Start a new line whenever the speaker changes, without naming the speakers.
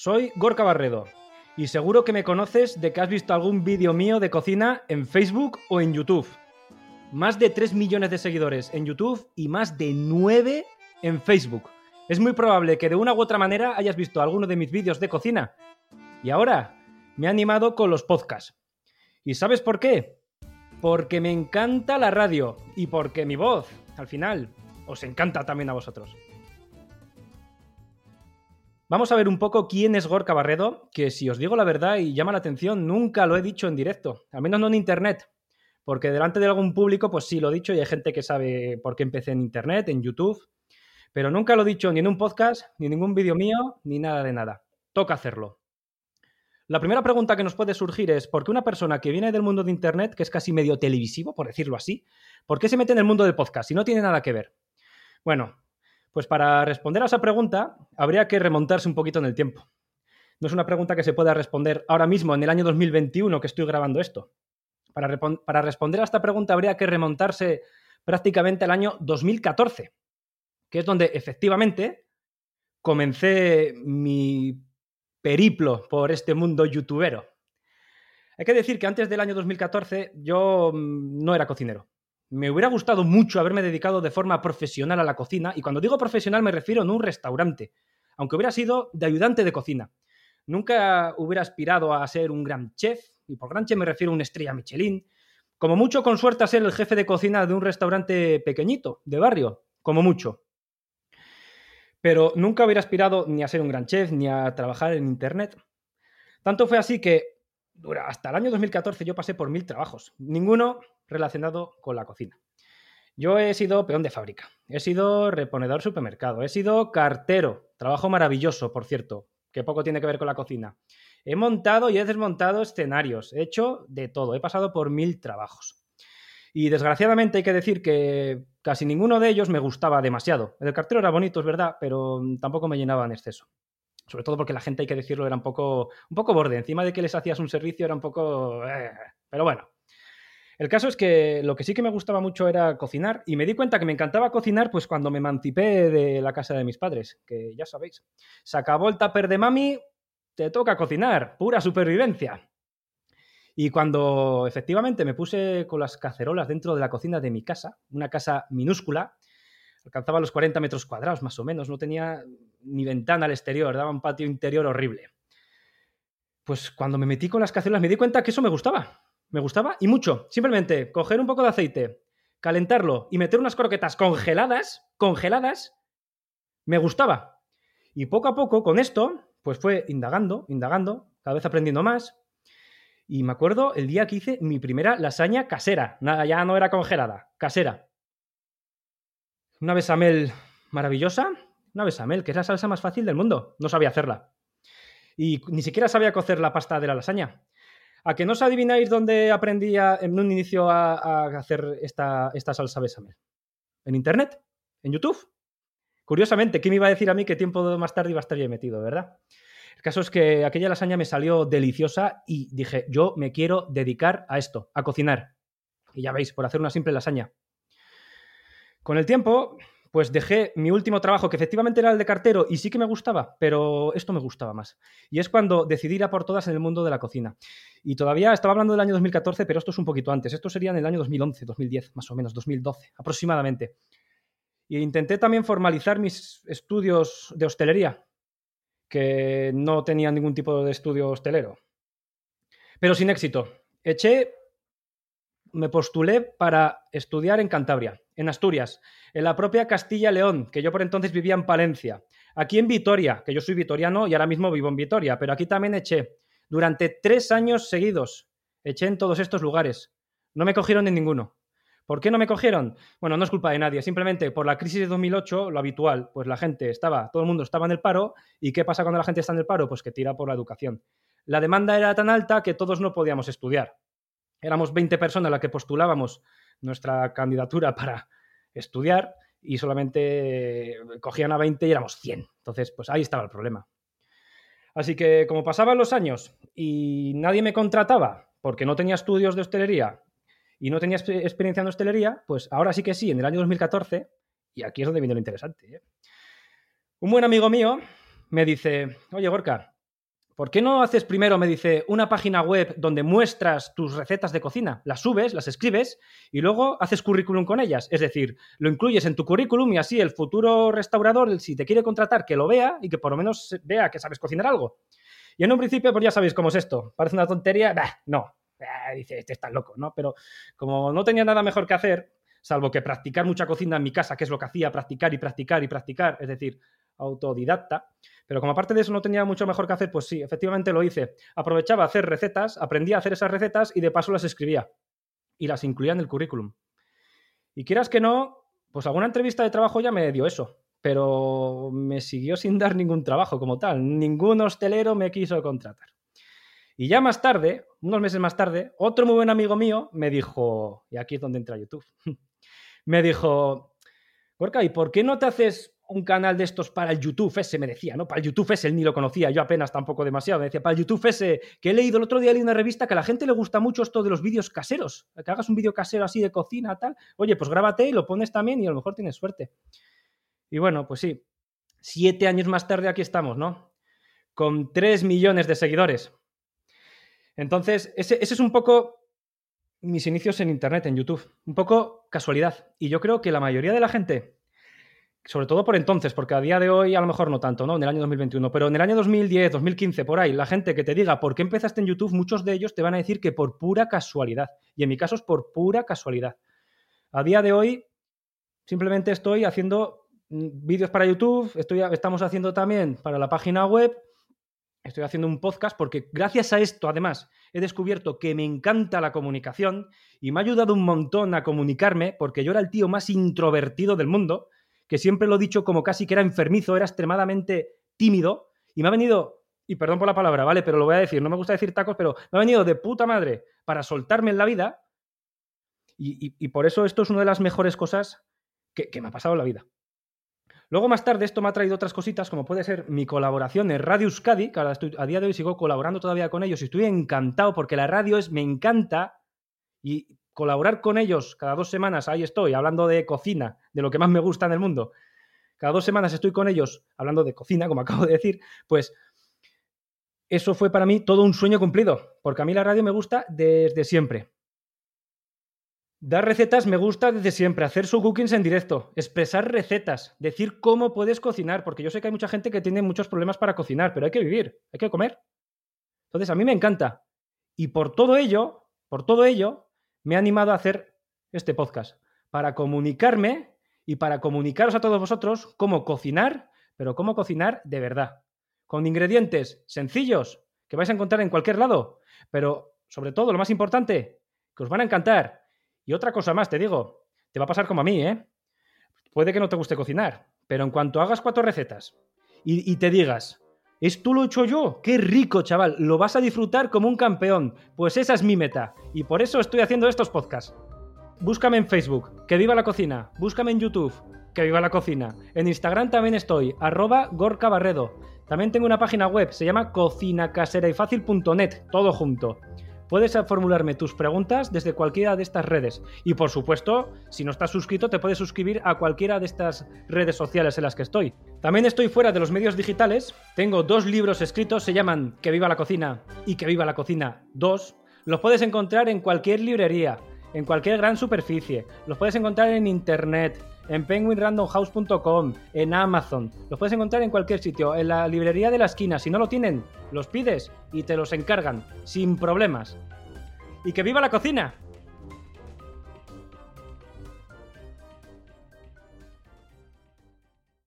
Soy Gorka Barredo y seguro que me conoces de que has visto algún vídeo mío de cocina en Facebook o en YouTube. Más de 3 millones de seguidores en YouTube y más de 9 en Facebook. Es muy probable que de una u otra manera hayas visto alguno de mis vídeos de cocina. Y ahora me he animado con los podcasts. ¿Y sabes por qué? Porque me encanta la radio y porque mi voz, al final, os encanta también a vosotros. Vamos a ver un poco quién es Gorka Barredo, que si os digo la verdad y llama la atención, nunca lo he dicho en directo, al menos no en internet, porque delante de algún público pues sí lo he dicho y hay gente que sabe por qué empecé en internet, en YouTube, pero nunca lo he dicho ni en un podcast, ni en ningún vídeo mío, ni nada de nada. Toca hacerlo. La primera pregunta que nos puede surgir es, ¿por qué una persona que viene del mundo de Internet, que es casi medio televisivo, por decirlo así, ¿por qué se mete en el mundo del podcast si no tiene nada que ver? Bueno, pues para responder a esa pregunta habría que remontarse un poquito en el tiempo. No es una pregunta que se pueda responder ahora mismo, en el año 2021 que estoy grabando esto. Para, para responder a esta pregunta habría que remontarse prácticamente al año 2014, que es donde efectivamente comencé mi periplo por este mundo youtubero. Hay que decir que antes del año 2014 yo mm, no era cocinero. Me hubiera gustado mucho haberme dedicado de forma profesional a la cocina, y cuando digo profesional me refiero en un restaurante, aunque hubiera sido de ayudante de cocina. Nunca hubiera aspirado a ser un gran chef, y por gran chef me refiero a una estrella Michelin, como mucho con suerte a ser el jefe de cocina de un restaurante pequeñito, de barrio, como mucho. Pero nunca hubiera aspirado ni a ser un gran chef, ni a trabajar en Internet. Tanto fue así que hasta el año 2014 yo pasé por mil trabajos, ninguno relacionado con la cocina. Yo he sido peón de fábrica, he sido reponedor supermercado, he sido cartero, trabajo maravilloso, por cierto, que poco tiene que ver con la cocina. He montado y he desmontado escenarios, he hecho de todo, he pasado por mil trabajos. Y desgraciadamente hay que decir que casi ninguno de ellos me gustaba demasiado. El cartero era bonito, es verdad, pero tampoco me llenaba en exceso sobre todo porque la gente, hay que decirlo, era un poco, un poco borde. Encima de que les hacías un servicio era un poco... Eh, pero bueno. El caso es que lo que sí que me gustaba mucho era cocinar y me di cuenta que me encantaba cocinar pues cuando me emancipé de la casa de mis padres, que ya sabéis, se acabó el tupper de mami, te toca cocinar, pura supervivencia. Y cuando efectivamente me puse con las cacerolas dentro de la cocina de mi casa, una casa minúscula, alcanzaba los 40 metros cuadrados más o menos, no tenía ni ventana al exterior, daba un patio interior horrible. Pues cuando me metí con las cacerolas me di cuenta que eso me gustaba, me gustaba y mucho. Simplemente coger un poco de aceite, calentarlo y meter unas croquetas congeladas, congeladas, me gustaba. Y poco a poco con esto, pues fue indagando, indagando, cada vez aprendiendo más. Y me acuerdo el día que hice mi primera lasaña casera. Nada, ya no era congelada, casera. Una besamel maravillosa, una besamel, que es la salsa más fácil del mundo. No sabía hacerla. Y ni siquiera sabía cocer la pasta de la lasaña. ¿A que no os adivináis dónde aprendí en un inicio a, hacer esta, esta salsa besamel? ¿En internet? ¿En YouTube? Curiosamente, ¿quién me iba a decir a mí que tiempo más tarde iba a estar ya metido, verdad? El caso es que aquella lasaña me salió deliciosa y dije, yo me quiero dedicar a esto, a cocinar. Y ya veis, por hacer una simple lasaña. Con el tiempo, pues dejé mi último trabajo, que efectivamente era el de cartero y sí que me gustaba, pero esto me gustaba más. Y es cuando decidí ir a por todas en el mundo de la cocina. Y todavía estaba hablando del año 2014, pero esto es un poquito antes. Esto sería en el año 2011, 2010, más o menos, 2012, aproximadamente. Y intenté también formalizar mis estudios de hostelería, que no tenía ningún tipo de estudio hostelero. Pero sin éxito. Eché me postulé para estudiar en Cantabria, en Asturias, en la propia Castilla-León, que yo por entonces vivía en Palencia, aquí en Vitoria, que yo soy vitoriano y ahora mismo vivo en Vitoria, pero aquí también eché durante tres años seguidos, eché en todos estos lugares. No me cogieron en ninguno. ¿Por qué no me cogieron? Bueno, no es culpa de nadie, simplemente por la crisis de 2008, lo habitual, pues la gente estaba, todo el mundo estaba en el paro, ¿y qué pasa cuando la gente está en el paro? Pues que tira por la educación. La demanda era tan alta que todos no podíamos estudiar éramos 20 personas las que postulábamos nuestra candidatura para estudiar y solamente cogían a 20 y éramos 100. Entonces, pues ahí estaba el problema. Así que como pasaban los años y nadie me contrataba porque no tenía estudios de hostelería y no tenía experiencia en hostelería, pues ahora sí que sí, en el año 2014, y aquí es donde viene lo interesante. ¿eh? Un buen amigo mío me dice, oye Gorka, ¿por qué no haces primero, me dice, una página web donde muestras tus recetas de cocina? Las subes, las escribes y luego haces currículum con ellas. Es decir, lo incluyes en tu currículum y así el futuro restaurador, si te quiere contratar, que lo vea y que por lo menos vea que sabes cocinar algo. Y en un principio, pues ya sabéis cómo es esto. Parece una tontería. no. dice, este está loco, ¿no? Pero como no tenía nada mejor que hacer, salvo que practicar mucha cocina en mi casa, que es lo que hacía, practicar y practicar y practicar, es decir, autodidacta. Pero como aparte de eso no tenía mucho mejor que hacer, pues sí, efectivamente lo hice. Aprovechaba hacer recetas, aprendía a hacer esas recetas y de paso las escribía. Y las incluía en el currículum. Y quieras que no, pues alguna entrevista de trabajo ya me dio eso. Pero me siguió sin dar ningún trabajo como tal. Ningún hostelero me quiso contratar. Y ya más tarde, unos meses más tarde, otro muy buen amigo mío me dijo, y aquí es donde entra YouTube, me dijo, Gorka, ¿y por qué no te haces un canal de estos para el YouTube ese, me decía, ¿no? Para el YouTube ese, él ni lo conocía, yo apenas tampoco demasiado. Me decía, para el YouTube ese, que he leído el otro día, leí una revista que a la gente le gusta mucho esto de los vídeos caseros, que hagas un vídeo casero así de cocina, tal. Oye, pues grábate y lo pones también y a lo mejor tienes suerte. Y bueno, pues sí, siete años más tarde aquí estamos, ¿no? Con tres millones de seguidores. Entonces, ese, ese es un poco mis inicios en Internet, en YouTube. Un poco casualidad. Y yo creo que la mayoría de la gente sobre todo por entonces, porque a día de hoy a lo mejor no tanto, ¿no? En el año 2021, pero en el año 2010, 2015, por ahí, la gente que te diga por qué empezaste en YouTube, muchos de ellos te van a decir que por pura casualidad. Y en mi caso es por pura casualidad. A día de hoy, simplemente estoy haciendo mm, vídeos para YouTube, estoy, estamos haciendo también para la página web, estoy haciendo un podcast porque gracias a esto, además, he descubierto que me encanta la comunicación y me ha ayudado un montón a comunicarme porque yo era el tío más introvertido del mundo que siempre lo he dicho como casi que era enfermizo, era extremadamente tímido, y me ha venido, y perdón por la palabra, ¿vale? Pero lo voy a decir, no me gusta decir tacos, pero me ha venido de puta madre para soltarme en la vida, y, por eso esto es una de las mejores cosas que, me ha pasado en la vida. Luego, más tarde, esto me ha traído otras cositas, como puede ser mi colaboración en Radio Euskadi, que ahora estoy, a día de hoy sigo colaborando todavía con ellos y estoy encantado porque la radio es, me encanta y colaborar con ellos cada dos semanas, ahí estoy, hablando de cocina, de lo que más me gusta en el mundo. Cada dos semanas estoy con ellos hablando de cocina, como acabo de decir, pues eso fue para mí todo un sueño cumplido, porque a mí la radio me gusta desde siempre. Dar recetas me gusta desde siempre, hacer su cookings en directo, expresar recetas, decir cómo puedes cocinar, porque yo sé que hay mucha gente que tiene muchos problemas para cocinar, pero hay que vivir, hay que comer. Entonces, a mí me encanta. Y por todo ello, por todo ello, me ha animado a hacer este podcast para comunicarme y para comunicaros a todos vosotros cómo cocinar, pero cómo cocinar de verdad, con ingredientes sencillos que vais a encontrar en cualquier lado, pero sobre todo lo más importante, que os van a encantar. Y otra cosa más, te digo, te va a pasar como a mí, ¿eh? Puede que no te guste cocinar, pero en cuanto hagas cuatro recetas y, y te digas, ¿Esto lo he hecho yo? ¡Qué rico, chaval! Lo vas a disfrutar como un campeón. Pues esa es mi meta. Y por eso estoy haciendo estos podcasts. Búscame en Facebook, que viva la cocina. Búscame en YouTube, que viva la cocina. En Instagram también estoy, arroba Gorka Barredo. También tengo una página web, se llama cocinacaseraifacil.net, todo junto. Puedes formularme tus preguntas desde cualquiera de estas redes. Y por supuesto, si no estás suscrito, te puedes suscribir a cualquiera de estas redes sociales en las que estoy. También estoy fuera de los medios digitales. Tengo dos libros escritos, se llaman Que viva la cocina y Que viva la cocina 2. Los puedes encontrar en cualquier librería, en cualquier gran superficie. Los puedes encontrar en internet en penguinrandomhouse.com, en Amazon. Los puedes encontrar en cualquier sitio, en la librería de la esquina. Si no lo tienen, los pides y te los encargan, sin problemas. ¡Y que viva la cocina!